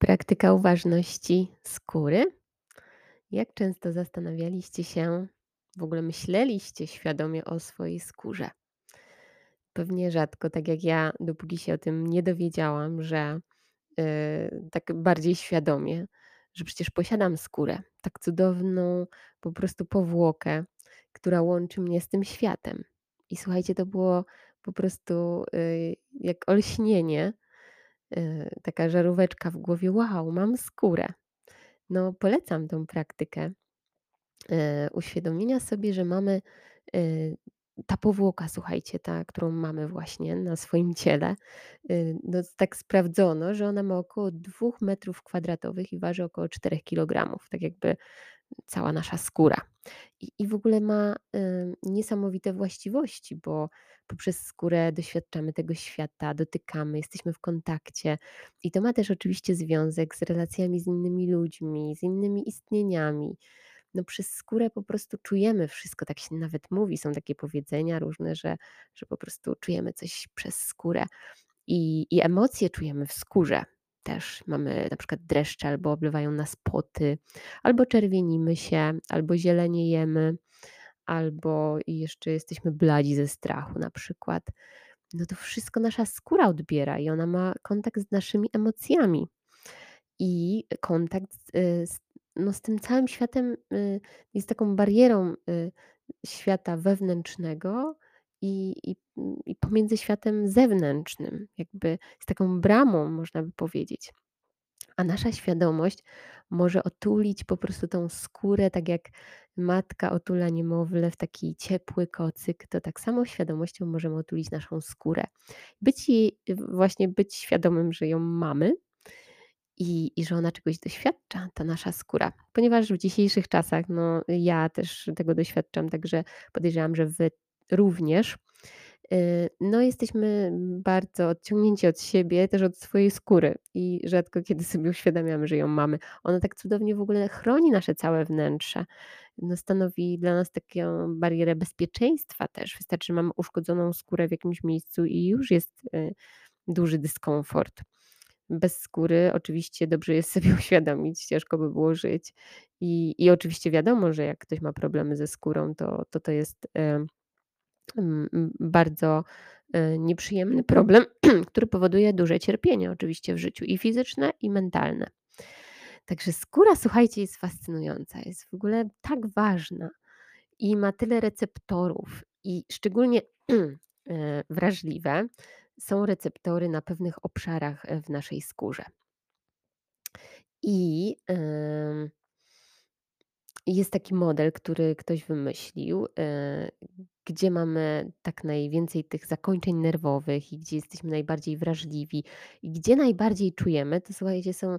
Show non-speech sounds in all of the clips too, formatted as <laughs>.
Praktyka uważności skóry. Jak często zastanawialiście się, w ogóle myśleliście świadomie o swojej skórze? Pewnie rzadko, tak jak ja, dopóki się o tym nie dowiedziałam, że yy, tak bardziej świadomie, że przecież posiadam skórę, tak cudowną po prostu powłokę, która łączy mnie z tym światem. I słuchajcie, to było po prostu yy, jak olśnienie, taka żaróweczka w głowie. Wow, mam skórę. No, polecam tą praktykę e, uświadomienia sobie, że mamy e, ta powłoka, słuchajcie, ta, którą mamy właśnie na swoim <laughs> ciele, no tak sprawdzono, że ona ma około 2 metrów kwadratowych i waży około 4 kilogramów, tak jakby cała nasza skóra. I, i w ogóle ma y, niesamowite właściwości, bo poprzez skórę doświadczamy tego świata, dotykamy, jesteśmy w kontakcie. I to ma też oczywiście związek z relacjami z innymi ludźmi, z innymi istnieniami. No przez skórę po prostu czujemy wszystko, tak się nawet mówi, są takie powiedzenia różne, że, że po prostu czujemy coś przez skórę i, i emocje czujemy w skórze. Też mamy na przykład dreszcze, albo oblewają nas poty, albo czerwienimy się, albo zieleniejemy, albo jeszcze jesteśmy bladzi ze strachu na przykład. No to wszystko nasza skóra odbiera i ona ma kontakt z naszymi emocjami. I kontakt z, y, no z tym całym światem y, jest taką barierą y, świata wewnętrznego i, i, i pomiędzy światem zewnętrznym, jakby jest taką bramą, można by powiedzieć. A nasza świadomość może otulić po prostu tą skórę, tak jak matka otula niemowlę w taki ciepły kocyk, to tak samo świadomością możemy otulić naszą skórę. Być jej, właśnie być świadomym, że ją mamy, i, i że ona czegoś doświadcza, ta nasza skóra. Ponieważ w dzisiejszych czasach, no ja też tego doświadczam, także podejrzewam, że wy również. Y, no, jesteśmy bardzo odciągnięci od siebie, też od swojej skóry i rzadko kiedy sobie uświadamiamy, że ją mamy. Ona tak cudownie w ogóle chroni nasze całe wnętrze. No, stanowi dla nas taką barierę bezpieczeństwa też. Wystarczy, że mamy uszkodzoną skórę w jakimś miejscu i już jest y, duży dyskomfort. Bez skóry oczywiście dobrze jest sobie <laughs> uświadomić, ciężko by było żyć. I, i oczywiście wiadomo, że jak ktoś ma problemy ze skórą, to to, to jest bardzo e, nieprzyjemny problem, <clears throat> który powoduje duże cierpienie oczywiście w życiu i fizyczne, i mentalne. Także skóra, słuchajcie, jest fascynująca, jest w ogóle tak ważna i ma tyle receptorów, i szczególnie <clears throat> e, wrażliwe są receptory na pewnych obszarach e, w naszej skórze. I jest taki model, który ktoś wymyślił, e, gdzie mamy tak najwięcej tych zakończeń nerwowych i gdzie jesteśmy najbardziej wrażliwi i gdzie najbardziej czujemy, to słuchajcie, są,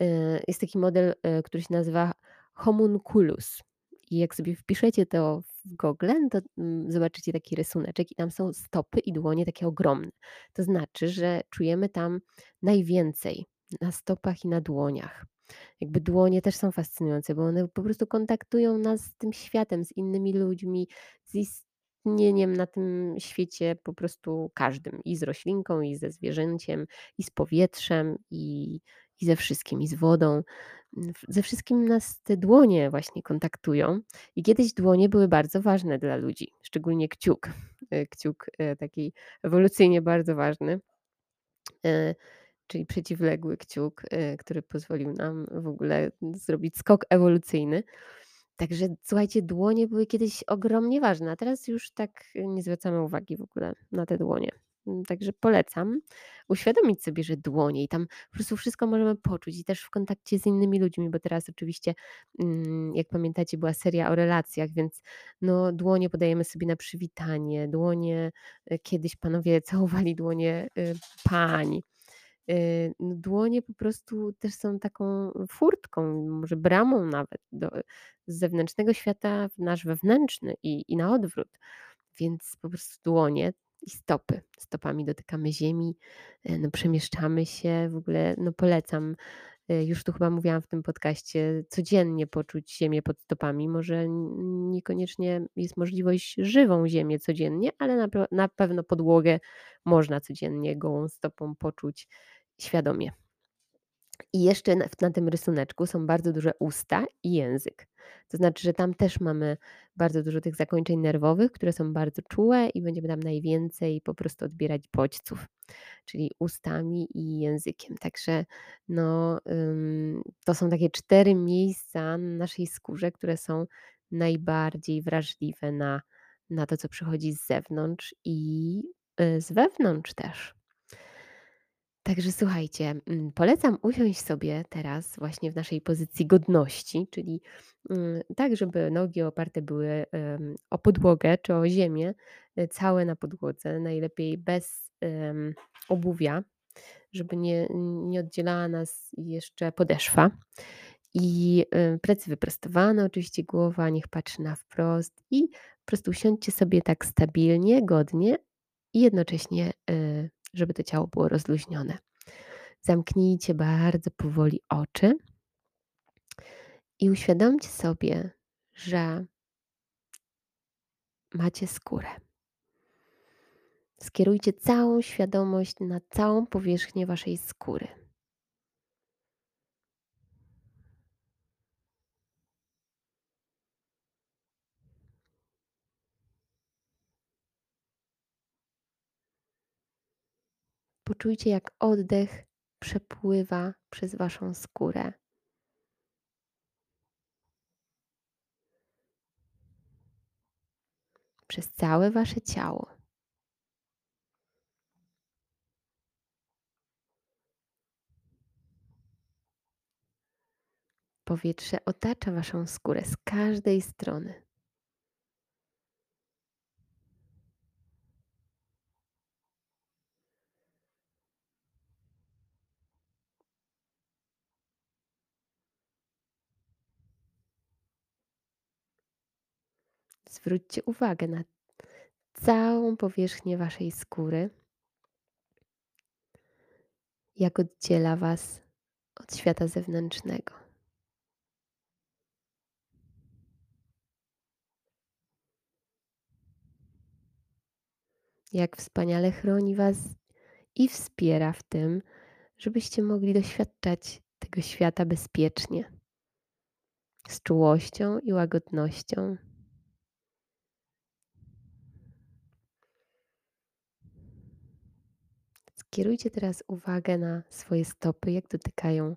e, jest taki model, e, który się nazywa homunculus. I jak sobie wpiszecie to w Google, to mm, zobaczycie taki rysuneczek i tam są stopy i dłonie takie ogromne. To znaczy, że czujemy tam najwięcej na stopach i na dłoniach. Jakby dłonie też są fascynujące, bo one po prostu kontaktują nas z tym światem, z innymi ludźmi, z istnieniem na tym świecie po prostu każdym. I z roślinką, i ze zwierzęciem, i z powietrzem, i, i ze wszystkim, i z wodą. Ze wszystkim nas te dłonie właśnie kontaktują. I kiedyś dłonie były bardzo ważne dla ludzi, szczególnie kciuk. E, kciuk e, taki ewolucyjnie bardzo ważny e, czyli przeciwległy kciuk, y, który pozwolił nam w ogóle zrobić skok ewolucyjny. Także słuchajcie, dłonie były kiedyś ogromnie ważne, a teraz już tak nie zwracamy uwagi w ogóle na te dłonie. Mm, także polecam uświadomić sobie, że dłonie i tam po prostu wszystko możemy poczuć i też w kontakcie z innymi ludźmi, bo teraz oczywiście, mm, jak pamiętacie, była seria o relacjach, więc no, dłonie podajemy sobie na przywitanie, dłonie, y, kiedyś panowie <laughs> całowali dłonie y, pań, no dłonie po prostu też są taką furtką, może bramą nawet do z zewnętrznego świata w nasz wewnętrzny i i na odwrót. Więc po prostu dłonie i stopy. Stopami dotykamy ziemi, y, no przemieszczamy się, w ogóle no polecam, y, już tu chyba mówiłam w tym podcaście, codziennie poczuć ziemię pod stopami. Może niekoniecznie jest możliwość żywą ziemię codziennie, ale na na pewno podłogę można codziennie gołą stopą poczuć świadomie. I jeszcze na na tym rysuneczku są bardzo duże usta i język. To znaczy, że tam też mamy bardzo dużo tych zakończeń nerwowych, które są bardzo czułe i będziemy tam najwięcej po prostu odbierać bodźców, czyli ustami i językiem. Także no, ym, to są takie 4 miejsca na naszej skórze, które są najbardziej wrażliwe na na to, co przychodzi z zewnątrz i, y, z wewnątrz też. Także słuchajcie, mm, polecam usiąść sobie teraz właśnie w naszej pozycji godności, czyli mm, tak, żeby nogi oparte były o podłogę czy o ziemię, e, całe na podłodze, najlepiej bez obuwia, żeby nie, nie oddzielała nas jeszcze podeszwa. I y, plecy wyprostowane, oczywiście głowa niech patrzy na wprost i po prostu usiądźcie sobie tak stabilnie, godnie i jednocześnie, y, żeby to ciało było rozluźnione. Zamknijcie bardzo powoli oczy i uświadomcie sobie, że macie skórę. Skierujcie całą świadomość na całą powierzchnię waszej skóry. Poczujcie, jak oddech przepływa przez waszą skórę. Przez całe wasze ciało. Powietrze otacza waszą skórę z każdej strony. Zwróćcie uwagę na całą powierzchnię waszej skóry, jak oddziela was od świata zewnętrznego. Jak wspaniale chroni was i wspiera w tym, żebyście mogli doświadczać tego świata bezpiecznie, z czułością i łagodnością. Skierujcie teraz uwagę na swoje stopy, jak dotykają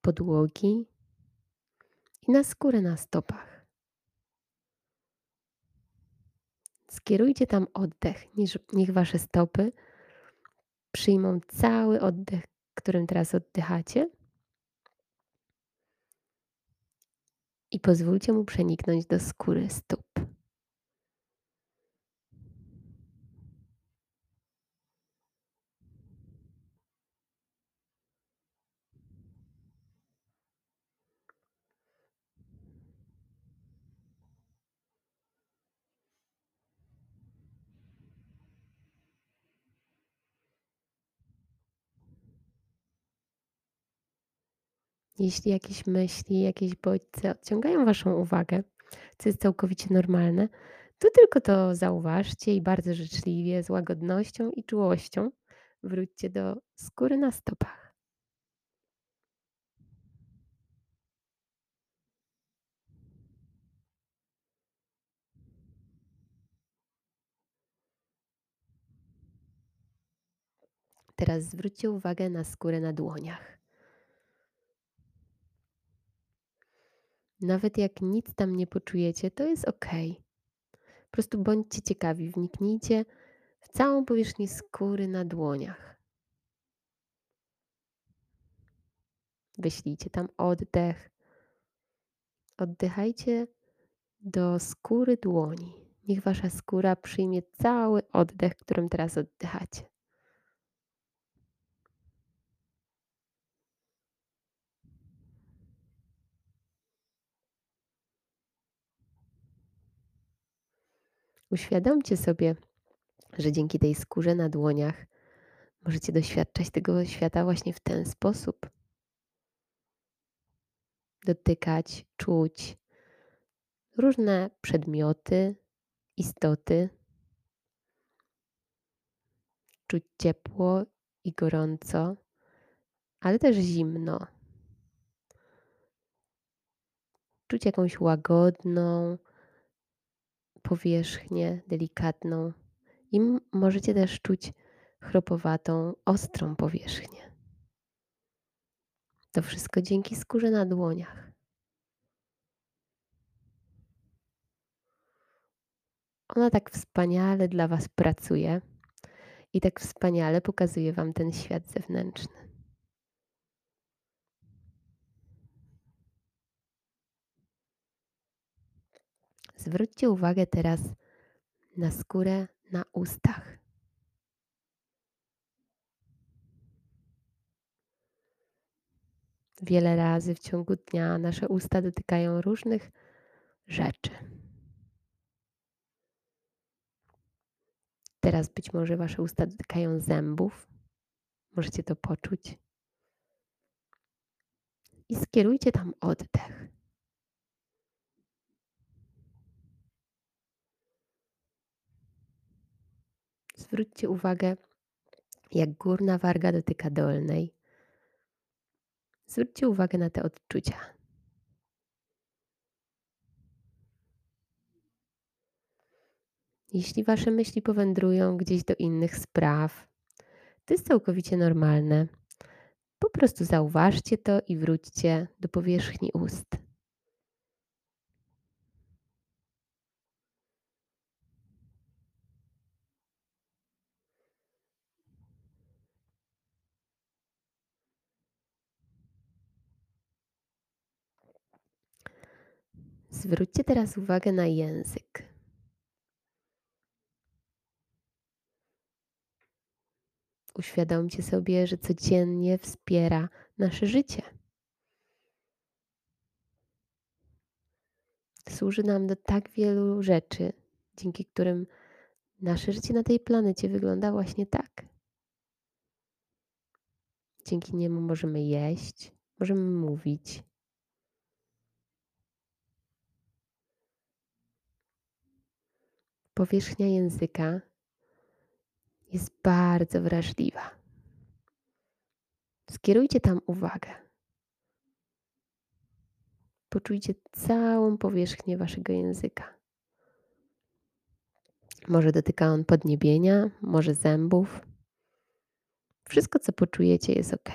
podłogi i na skórę na stopach. Skierujcie tam oddech, niech wasze stopy przyjmą cały oddech, którym teraz oddychacie. I pozwólcie mu przeniknąć do skóry stóp. Jeśli jakieś myśli, jakieś bodźce odciągają Waszą uwagę, co jest całkowicie normalne, to tylko to zauważcie i bardzo życzliwie, z łagodnością i czułością wróćcie do skóry na stopach. Teraz zwróćcie uwagę na skórę na dłoniach. Nawet jak nic tam nie poczujecie, to jest ok. Po prostu bądźcie ciekawi, wniknijcie w całą powierzchnię skóry na dłoniach. Wyślijcie tam oddech. Oddychajcie do skóry dłoni. Niech wasza skóra przyjmie cały oddech, którym teraz oddychacie. Uświadomcie sobie, że dzięki tej skórze na dłoniach możecie doświadczać tego świata właśnie w ten sposób. Dotykać, czuć różne przedmioty, istoty, czuć ciepło i gorąco ale też zimno. Czuć jakąś łagodną powierzchnię, delikatną i możecie też czuć chropowatą, ostrą powierzchnię. To wszystko dzięki skórze na dłoniach. Ona tak wspaniale dla Was pracuje i tak wspaniale pokazuje Wam ten świat zewnętrzny. Zwróćcie uwagę teraz na skórę na ustach. Wiele razy w ciągu dnia nasze usta dotykają różnych rzeczy. Teraz być może Wasze usta dotykają zębów. Możecie to poczuć. I skierujcie tam oddech. Zwróćcie uwagę, jak górna warga dotyka dolnej. Zwróćcie uwagę na te odczucia. Jeśli Wasze myśli powędrują gdzieś do innych spraw, to jest całkowicie normalne. Po prostu zauważcie to i wróćcie do powierzchni ust. Zwróćcie teraz uwagę na język. Uświadomcie sobie, że codziennie wspiera nasze życie. Służy nam do tak wielu rzeczy, dzięki którym nasze życie na tej planecie wygląda właśnie tak. Dzięki niemu możemy jeść, możemy mówić. Powierzchnia języka jest bardzo wrażliwa. Skierujcie tam uwagę. Poczujcie całą powierzchnię waszego języka. Może dotyka on podniebienia, może zębów. Wszystko, co poczujecie, jest ok.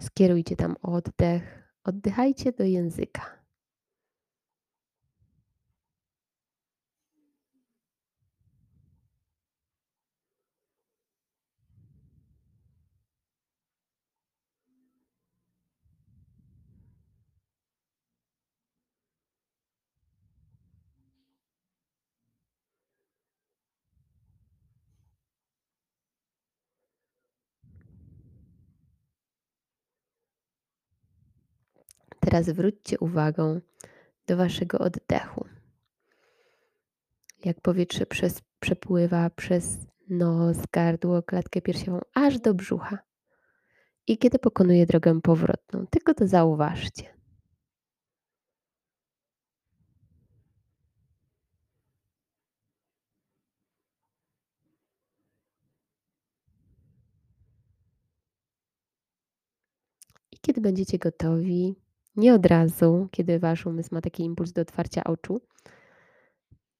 Skierujcie tam oddech, oddychajcie do języka. Teraz zwróćcie uwagę do waszego oddechu. Jak powietrze przez, przepływa przez nos, gardło, klatkę piersiową aż do brzucha. I kiedy pokonuje drogę powrotną, tylko to zauważcie. Kiedy będziecie gotowi, nie od razu, kiedy wasz umysł ma taki impuls do otwarcia oczu,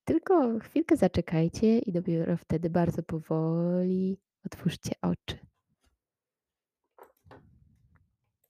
tylko chwilkę zaczekajcie i dopiero wtedy bardzo powoli otwórzcie oczy.